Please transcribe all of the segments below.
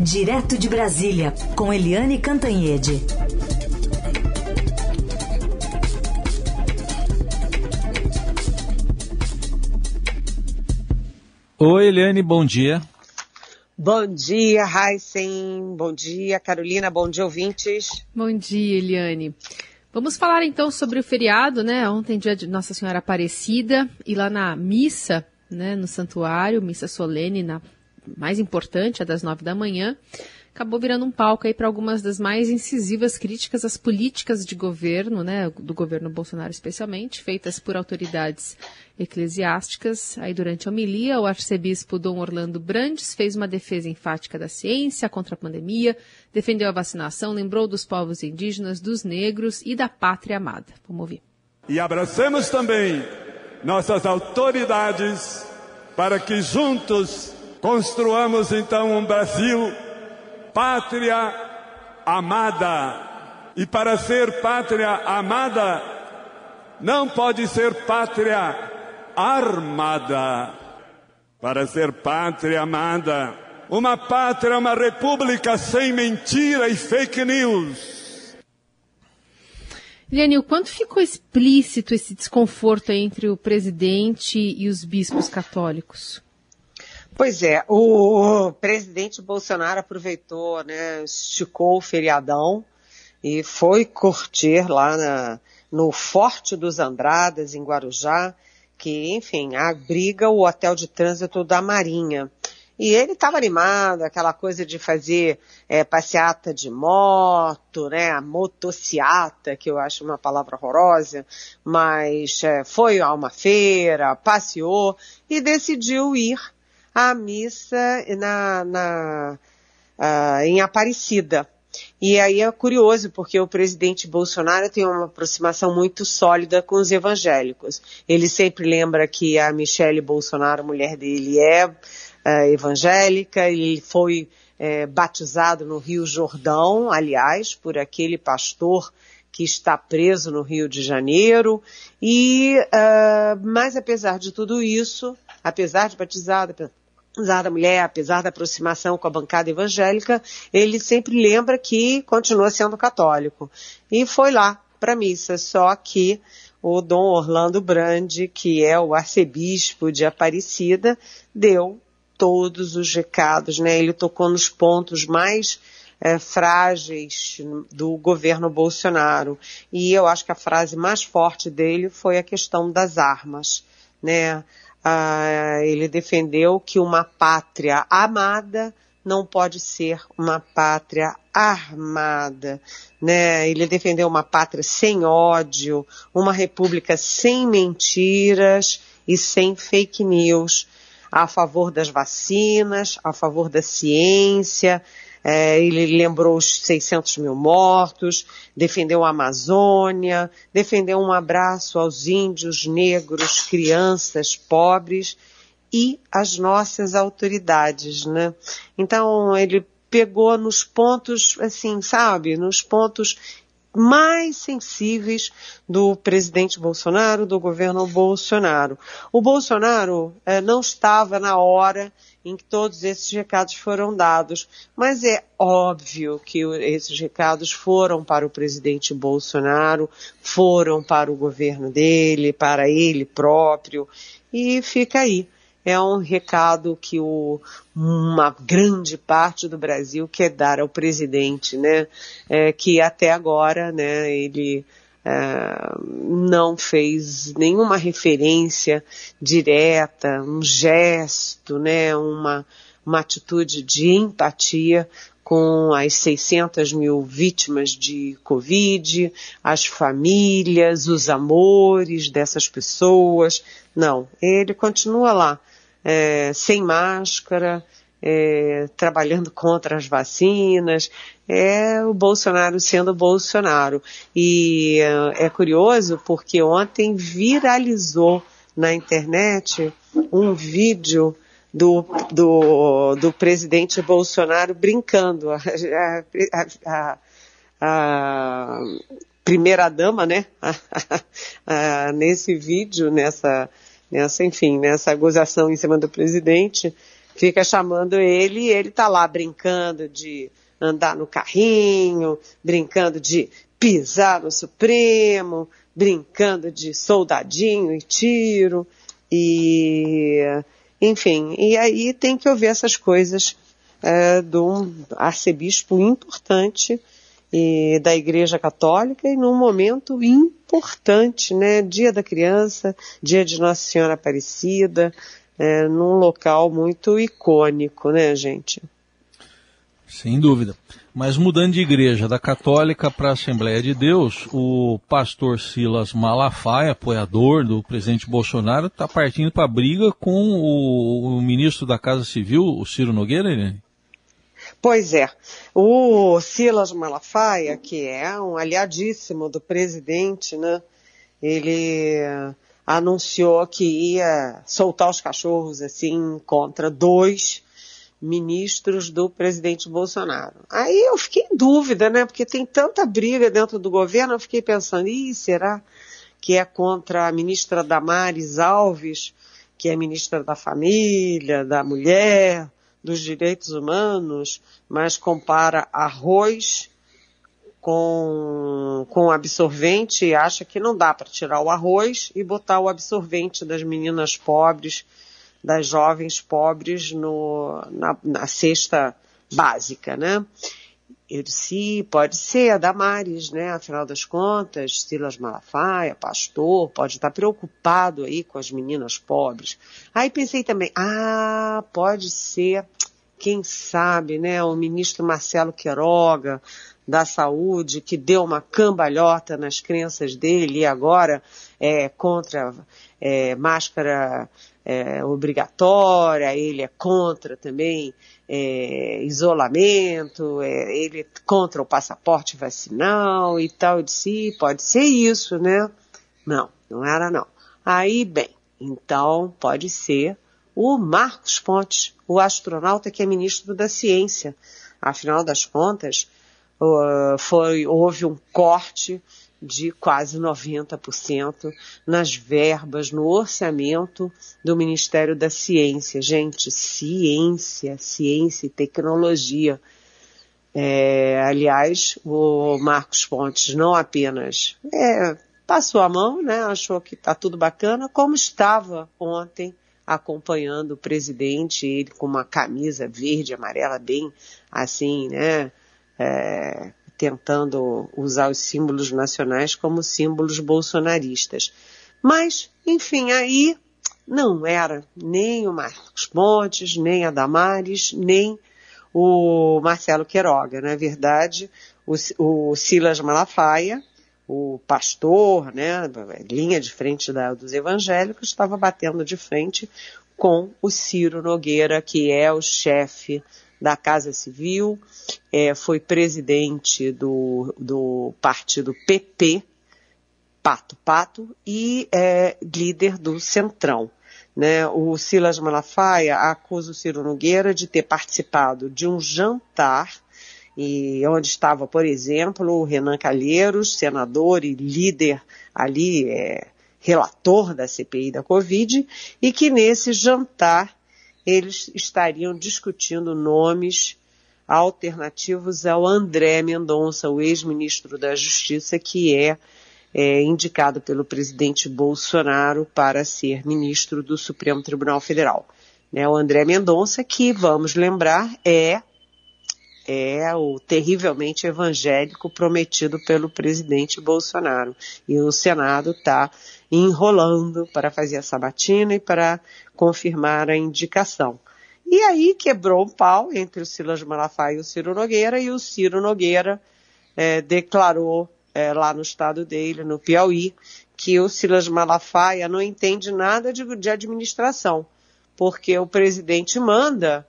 Direto de Brasília, com Eliane Cantanhede. Oi, Eliane, bom dia. Bom dia, Heisen. Bom dia, Carolina. Bom dia, ouvintes. Bom dia, Eliane. Vamos falar então sobre o feriado, né? Ontem, dia de Nossa Senhora Aparecida, e lá na missa, né, no santuário, missa solene, na mais importante, a das nove da manhã, acabou virando um palco aí para algumas das mais incisivas críticas às políticas de governo, né, do governo Bolsonaro especialmente, feitas por autoridades eclesiásticas. Aí durante a homilia, o arcebispo Dom Orlando Brandes fez uma defesa enfática da ciência contra a pandemia, defendeu a vacinação, lembrou dos povos indígenas, dos negros e da pátria amada. Vamos ouvir. E abracemos também nossas autoridades para que juntos construamos então um Brasil pátria amada. E para ser pátria amada, não pode ser pátria armada. Para ser pátria amada, uma pátria, uma república sem mentira e fake news. Liane, o quanto ficou explícito esse desconforto entre o presidente e os bispos católicos? Pois é, o presidente Bolsonaro aproveitou, né, esticou o feriadão e foi curtir lá na, no Forte dos Andradas, em Guarujá, que, enfim, abriga o hotel de trânsito da Marinha. E ele estava animado, aquela coisa de fazer é, passeata de moto, né, a motociata, que eu acho uma palavra horrorosa, mas é, foi a uma feira, passeou e decidiu ir a missa na, na uh, em Aparecida. E aí é curioso, porque o presidente Bolsonaro tem uma aproximação muito sólida com os evangélicos. Ele sempre lembra que a Michele Bolsonaro, mulher dele, é uh, evangélica, ele foi uh, batizado no Rio Jordão, aliás, por aquele pastor que está preso no Rio de Janeiro. E, uh, mas apesar de tudo isso, apesar de batizado, apesar da mulher, apesar da aproximação com a bancada evangélica, ele sempre lembra que continua sendo católico. E foi lá para a missa, só que o Dom Orlando Brandi, que é o arcebispo de Aparecida, deu todos os recados, né? Ele tocou nos pontos mais é, frágeis do governo Bolsonaro. E eu acho que a frase mais forte dele foi a questão das armas, né? Ah, ele defendeu que uma pátria amada não pode ser uma pátria armada, né? Ele defendeu uma pátria sem ódio, uma república sem mentiras e sem fake news, a favor das vacinas, a favor da ciência, ele lembrou os 600 mil mortos, defendeu a Amazônia, defendeu um abraço aos índios, negros, crianças, pobres e as nossas autoridades, né? Então ele pegou nos pontos, assim, sabe, nos pontos mais sensíveis do presidente Bolsonaro, do governo Bolsonaro. O Bolsonaro eh, não estava na hora em que todos esses recados foram dados. Mas é óbvio que esses recados foram para o presidente Bolsonaro, foram para o governo dele, para ele próprio, e fica aí. É um recado que o, uma grande parte do Brasil quer dar ao presidente, né? É, que até agora, né, ele Uh, não fez nenhuma referência direta, um gesto, né, uma, uma atitude de empatia com as 600 mil vítimas de Covid, as famílias, os amores dessas pessoas. Não, ele continua lá, é, sem máscara, é, trabalhando contra as vacinas, é o Bolsonaro sendo Bolsonaro. E é, é curioso porque ontem viralizou na internet um vídeo do, do, do presidente Bolsonaro brincando. A, a, a, a primeira dama, né? nesse vídeo, nessa, nessa, enfim, nessa gozação em cima do presidente, fica chamando ele e ele tá lá brincando de andar no carrinho, brincando de pisar no Supremo, brincando de soldadinho e tiro, e enfim, e aí tem que ouvir essas coisas é, de um arcebispo importante e da Igreja Católica e num momento importante, né? Dia da Criança, Dia de Nossa Senhora Aparecida, é, num local muito icônico, né, gente? Sem dúvida. Mas mudando de igreja, da Católica para a Assembleia de Deus, o pastor Silas Malafaia, apoiador do presidente Bolsonaro, está partindo para a briga com o, o, ministro da Casa Civil, o Ciro Nogueira, Irene? Pois é. O Silas Malafaia, que é um aliadíssimo do presidente, né? Ele anunciou que ia soltar os cachorros assim contra dois ministros do presidente Bolsonaro. Aí eu fiquei em dúvida, né? Porque tem tanta briga dentro do governo, eu fiquei pensando, ih, será que é contra a ministra Damares Alves, que é ministra da Família, da Mulher, dos Direitos Humanos, mas compara arroz com, com absorvente e acha que não dá para tirar o arroz e botar o absorvente das meninas pobres das jovens pobres no, na, na cesta básica, né? Eu disse, pode ser a Damares, né? Afinal das contas, Silas Malafaia, pastor, pode estar preocupado aí com as meninas pobres. Aí pensei também, ah, pode ser, quem sabe, né? O ministro Marcelo Queiroga, da saúde, que deu uma cambalhota nas crenças dele e agora é contra é, máscara é, obrigatória, ele é contra também é, isolamento, é, ele é contra o passaporte vacinal e tal. Eu disse, pode ser isso, né? Não, não era não. Aí, bem, então pode ser o Marcos Pontes, o astronauta que é ministro da Ciência. Afinal das contas, uh, foi, houve um corte de quase 90% nas verbas, no orçamento do Ministério da Ciência. Gente, ciência, ciência e tecnologia. É, aliás, o Marcos Pontes não apenas é, passou a mão, né, achou que está tudo bacana, como estava ontem acompanhando o presidente, ele com uma camisa verde, amarela, bem assim, né, é, tentando usar os símbolos nacionais como símbolos bolsonaristas. Mas, enfim, aí não era nem o Marcos Pontes, nem a Damares, nem o Marcelo Queiroga. Na verdade, o, o Silas Malafaia, o pastor, né, linha de frente da, dos evangélicos, estava batendo de frente com o Ciro Nogueira, que é o chefe da Casa Civil, é, foi presidente do, do partido PT, Pato Pato, e é, líder do Centrão. Né? O Silas Malafaia acusa o Ciro Nogueira de ter participado de um jantar e onde estava, por exemplo, o Renan Calheiros, senador e líder ali, é, relator da CPI da Covid, e que nesse jantar eles estariam discutindo nomes alternativos ao André Mendonça, o ex-ministro da Justiça, que é, é, indicado pelo presidente Bolsonaro para ser ministro do Supremo Tribunal Federal. Né, o André Mendonça, que, vamos lembrar, é é o terrivelmente evangélico prometido pelo presidente Bolsonaro. E o Senado está enrolando para fazer a sabatina e para confirmar a indicação. E aí quebrou o pau entre o Silas Malafaia e o Ciro Nogueira, e o Ciro Nogueira é, declarou é, lá no estado dele, no Piauí, que o Silas Malafaia não entende nada de, de administração, porque o presidente manda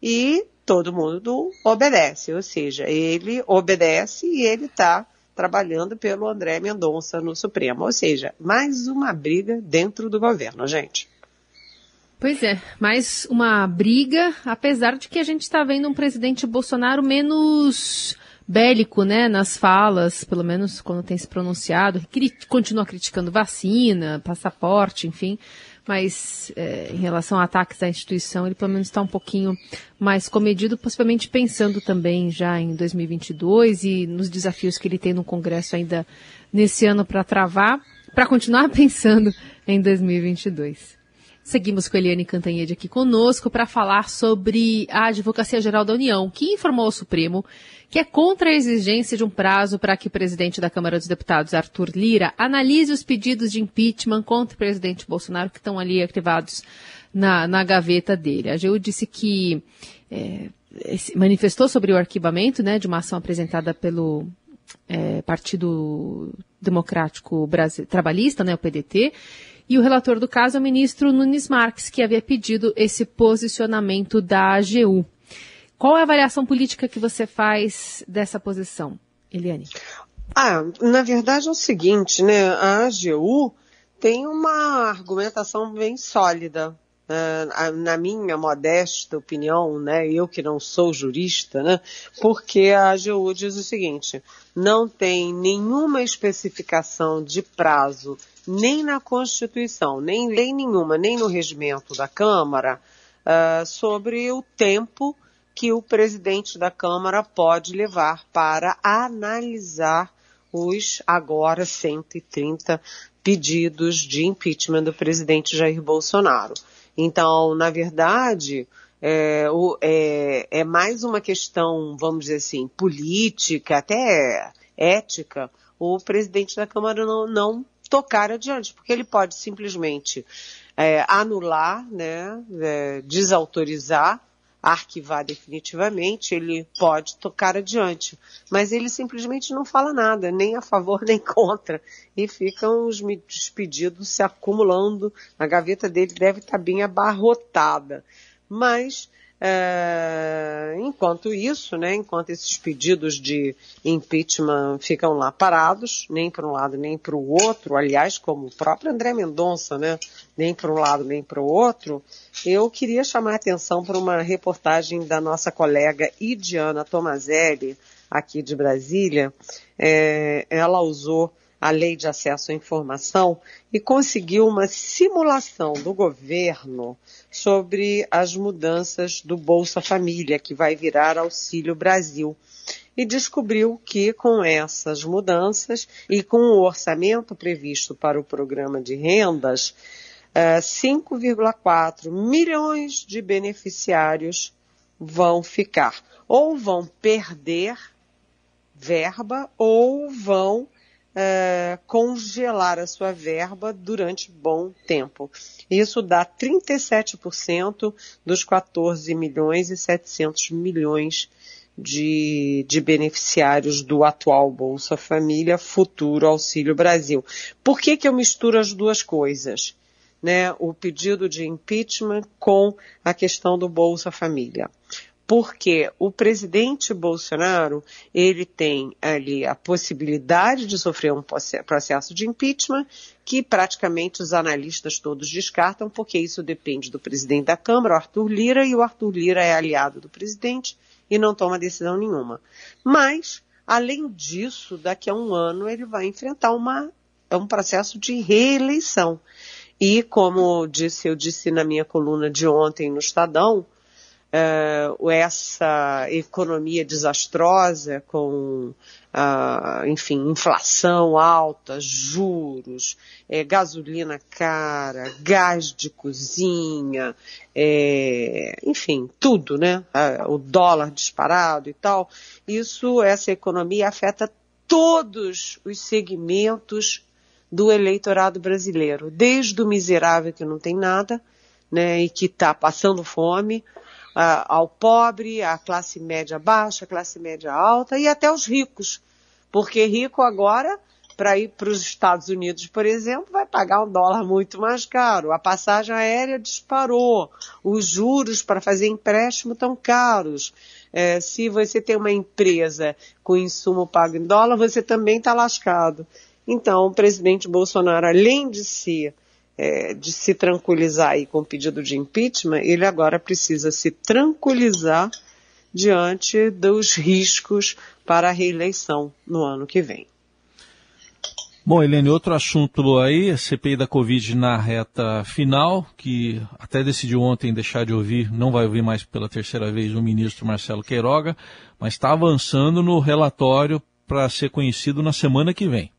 e todo mundo obedece, ou seja, ele obedece e ele está trabalhando pelo André Mendonça no Supremo, ou seja, mais uma briga dentro do governo, gente. Pois é, mais uma briga, apesar de que a gente está vendo um presidente Bolsonaro menos bélico, né, nas falas, pelo menos quando tem se pronunciado, continua criticando vacina, passaporte, enfim, mas é, em relação a ataques à instituição, ele pelo menos está um pouquinho mais comedido, possivelmente pensando também já em 2022 e nos desafios que ele tem no Congresso ainda nesse ano para travar, para continuar pensando em 2022. Seguimos com Eliane Cantanhede aqui conosco para falar sobre a Advocacia Geral da União, que informou ao Supremo que é contra a exigência de um prazo para que o presidente da Câmara dos Deputados, Arthur Lira, analise os pedidos de impeachment contra o presidente Bolsonaro que estão ali arquivados na, na gaveta dele. A AGU disse que é, manifestou sobre o arquivamento né, de uma ação apresentada pelo é, Partido Democrático Brasil, Trabalhista, né, o PDT, e o relator do caso é o ministro Nunes Marques, que havia pedido esse posicionamento da AGU. Qual é a avaliação política que você faz dessa posição, Eliane? Ah, na verdade é o seguinte, né? A AGU tem uma argumentação bem sólida. Uh, na minha modesta opinião, né, eu que não sou jurista, né, porque a AGU diz o seguinte, não tem nenhuma especificação de prazo, nem na Constituição, nem lei nenhuma, nem no regimento da Câmara, uh, sobre o tempo que o presidente da Câmara pode levar para analisar os agora 130 pedidos de impeachment do presidente Jair Bolsonaro. Então, na verdade, é, é, é mais uma questão, vamos dizer assim, política, até ética, o presidente da Câmara não, não tocar adiante, porque ele pode simplesmente é, anular, né, é, desautorizar arquivar definitivamente, ele pode tocar adiante. Mas ele simplesmente não fala nada, nem a favor nem contra. E ficam os pedidos se acumulando. A gaveta dele deve estar bem abarrotada. Mas é, enquanto isso, né, enquanto esses pedidos de impeachment ficam lá parados, nem para um lado nem para o outro, aliás, como o próprio André Mendonça, né, nem para um lado nem para o outro, eu queria chamar a atenção para uma reportagem da nossa colega Idiana Tomazelli, aqui de Brasília. É, ela usou a Lei de Acesso à Informação e conseguiu uma simulação do governo sobre as mudanças do Bolsa Família, que vai virar Auxílio Brasil. E descobriu que com essas mudanças e com o orçamento previsto para o programa de rendas, 5,4 eh, milhões de beneficiários vão ficar, ou vão perder verba, ou vão uh, congelar a sua verba durante bom tempo. Isso dá 37% dos 14 milhões e 700 milhões de, de, beneficiários do atual Bolsa Família, futuro Auxílio Brasil. Por que, que eu misturo as duas coisas? Né, o pedido de impeachment com a questão do Bolsa Família porque o presidente Bolsonaro, ele tem ali a possibilidade de sofrer um processo de impeachment, que praticamente os analistas todos descartam, porque isso depende do presidente da Câmara, Arthur Lira, e o Arthur Lira é aliado do presidente e não toma decisão nenhuma. Mas, além disso, daqui a um ano ele vai enfrentar uma, um processo de reeleição. E, como disse, eu disse na minha coluna de ontem no Estadão, uh, essa economia desastrosa com, uh, enfim, inflação alta, juros, é, gasolina cara, gás de cozinha, é, enfim, tudo, né? Uh, o dólar disparado e tal. Isso, essa economia afeta todos os segmentos do eleitorado brasileiro, desde o miserável que não tem nada, né, e que está passando fome, ao pobre, à classe média baixa, classe média alta e até os ricos. Porque rico agora, para ir para os Estados Unidos, por exemplo, vai pagar um dólar muito mais caro. A passagem aérea disparou. Os juros para fazer empréstimo estão caros. É, se você tem uma empresa com insumo pago em dólar, você também está lascado. Então, o presidente Bolsonaro, além de ser é, de se tranquilizar aí com o pedido de impeachment, ele agora precisa se tranquilizar diante dos riscos para a reeleição no ano que vem. Bom, Helene, outro assunto aí, a CPI da Covid na reta final, que até decidiu ontem deixar de ouvir, não vai ouvir mais pela terceira vez o ministro Marcelo Queiroga, mas está avançando no relatório para ser conhecido na semana que vem.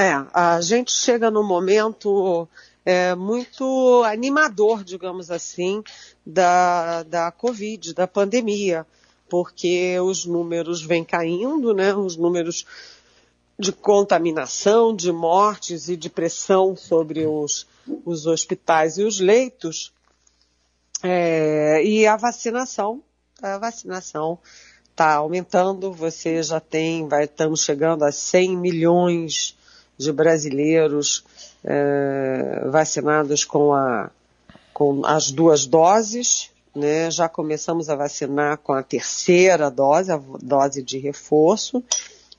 É, a gente chega no momento é, muito animador, digamos assim, da, da Covid, da pandemia, porque os números vêm caindo, né? Os números de contaminação, de mortes e de pressão sobre os, os hospitais e os leitos. É, e a vacinação, a vacinação está aumentando, você já tem, vai, estamos chegando a 100 milhões de brasileiros é, vacinados com, a, com as duas doses, né? já começamos a vacinar com a terceira dose, a dose de reforço,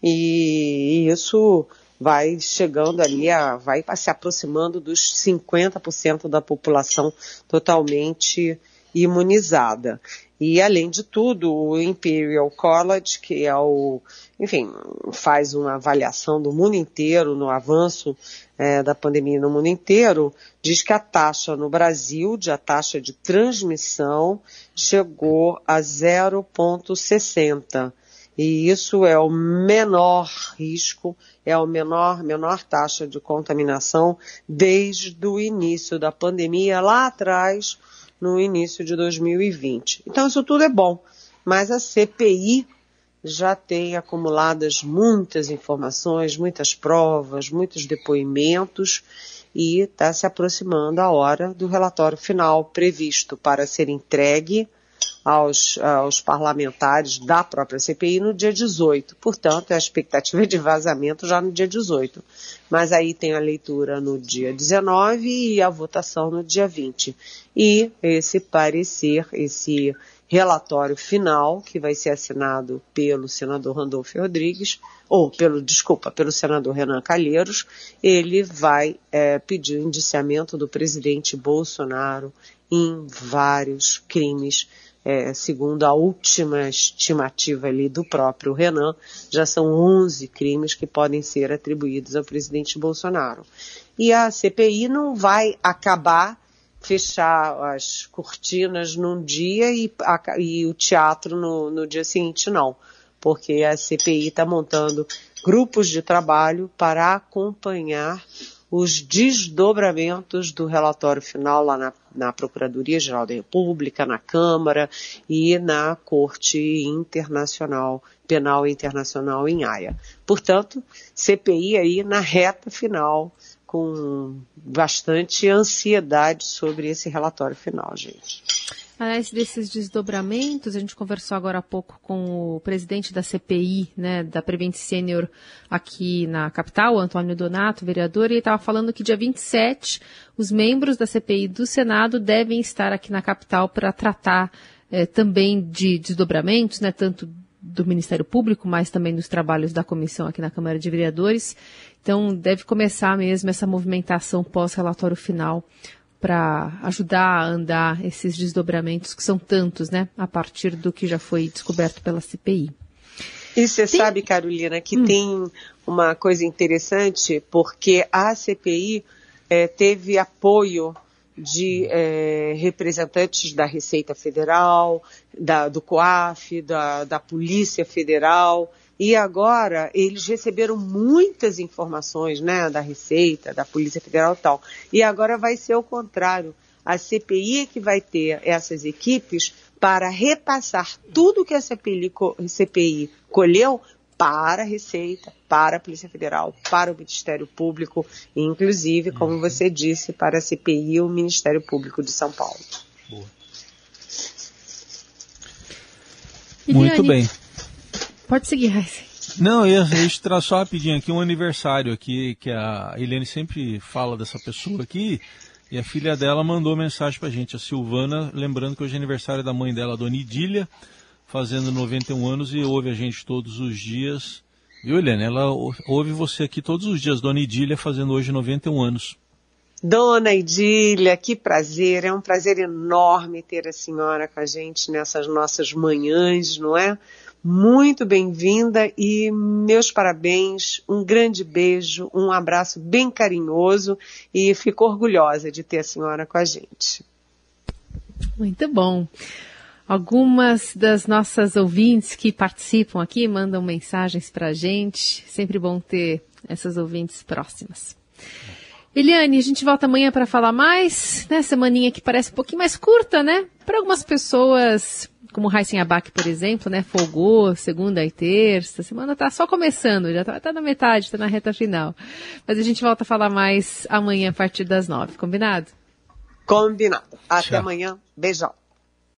e isso vai chegando ali, a, vai se aproximando dos 50% da população totalmente imunizada. E além de tudo, o Imperial College, que é o, enfim, faz uma avaliação do mundo inteiro, no avanço é, da pandemia no mundo inteiro, diz que a taxa no Brasil, de a taxa de transmissão, chegou a 0,60 e isso é o menor risco, é a menor, menor taxa de contaminação desde o início da pandemia lá atrás, no início de 2020. Então isso tudo é bom, mas a CPI já tem acumuladas muitas informações, muitas provas, muitos depoimentos e está se aproximando a hora do relatório final previsto para ser entregue aos, aos parlamentares da própria CPI no dia 18. Portanto, a expectativa de vazamento já no dia 18. Mas aí tem a leitura no dia 19 e a votação no dia 20. E esse parecer, esse relatório final, que vai ser assinado pelo senador Randolfo Rodrigues, ou pelo, desculpa, pelo senador Renan Calheiros, ele vai é, pedir o indiciamento do presidente Bolsonaro em vários crimes é, segundo a última estimativa ali do próprio Renan, já são 11 crimes que podem ser atribuídos ao presidente Bolsonaro. E a CPI não vai acabar fechar as cortinas num dia e, a, e o teatro no, no dia seguinte, não. Porque a CPI está montando grupos de trabalho para acompanhar os desdobramentos do relatório final lá na, na Procuradoria-Geral da República, na Câmara e na Corte Internacional, Penal Internacional em Haia. Portanto, CPI aí na reta final, com bastante ansiedade sobre esse relatório final, gente. Aliás, desses desdobramentos, a gente conversou agora há pouco com o presidente da CPI, né, da Prevent Senior aqui na capital, Antônio Donato, vereador, e ele estava falando que dia 27 os membros da CPI do Senado devem estar aqui na capital para tratar eh, também de desdobramentos, né, tanto do Ministério Público, mas também dos trabalhos da comissão aqui na Câmara de Vereadores. Então, deve começar mesmo essa movimentação pós-relatório final para ajudar a andar esses desdobramentos que são tantos, né, a partir do que já foi descoberto pela CPI. E você tem... sabe, Carolina, que hum. tem uma coisa interessante, porque a CPI é, teve apoio de é, representantes da Receita Federal, da, do COAF, da, da Polícia Federal, e agora eles receberam muitas informações, né, da Receita, da Polícia Federal e tal. E agora vai ser o contrário. A CPI é que vai ter essas equipes para repassar tudo que a CPI, CPI colheu para a Receita, para a Polícia Federal, para o Ministério Público, e inclusive, como uhum. você disse, para a CPI e o Ministério Público de São Paulo. Boa. Muito bem. Pode seguir, Raíssa. Não, eu ia só rapidinho aqui um aniversário aqui, que a Helene sempre fala dessa pessoa aqui, e a filha dela mandou mensagem pra gente, a Silvana, lembrando que hoje é aniversário da mãe dela, Dona Idília, fazendo 91 anos e ouve a gente todos os dias. Viu, Helene? Ela ouve você aqui todos os dias, Dona Idília, fazendo hoje 91 anos. Dona Idília, que prazer, é um prazer enorme ter a senhora com a gente nessas nossas manhãs, não é? Muito bem-vinda e meus parabéns, um grande beijo, um abraço bem carinhoso e fico orgulhosa de ter a senhora com a gente. Muito bom. Algumas das nossas ouvintes que participam aqui mandam mensagens para a gente. Sempre bom ter essas ouvintes próximas. Eliane, a gente volta amanhã para falar mais, né? Semaninha que parece um pouquinho mais curta, né? Para algumas pessoas, como Heisen Abac, por exemplo, né? Folgou segunda e terça. A semana tá só começando, já tá, tá na metade, tá na reta final. Mas a gente volta a falar mais amanhã a partir das nove, combinado? Combinado. Até Tchau. amanhã. Beijão.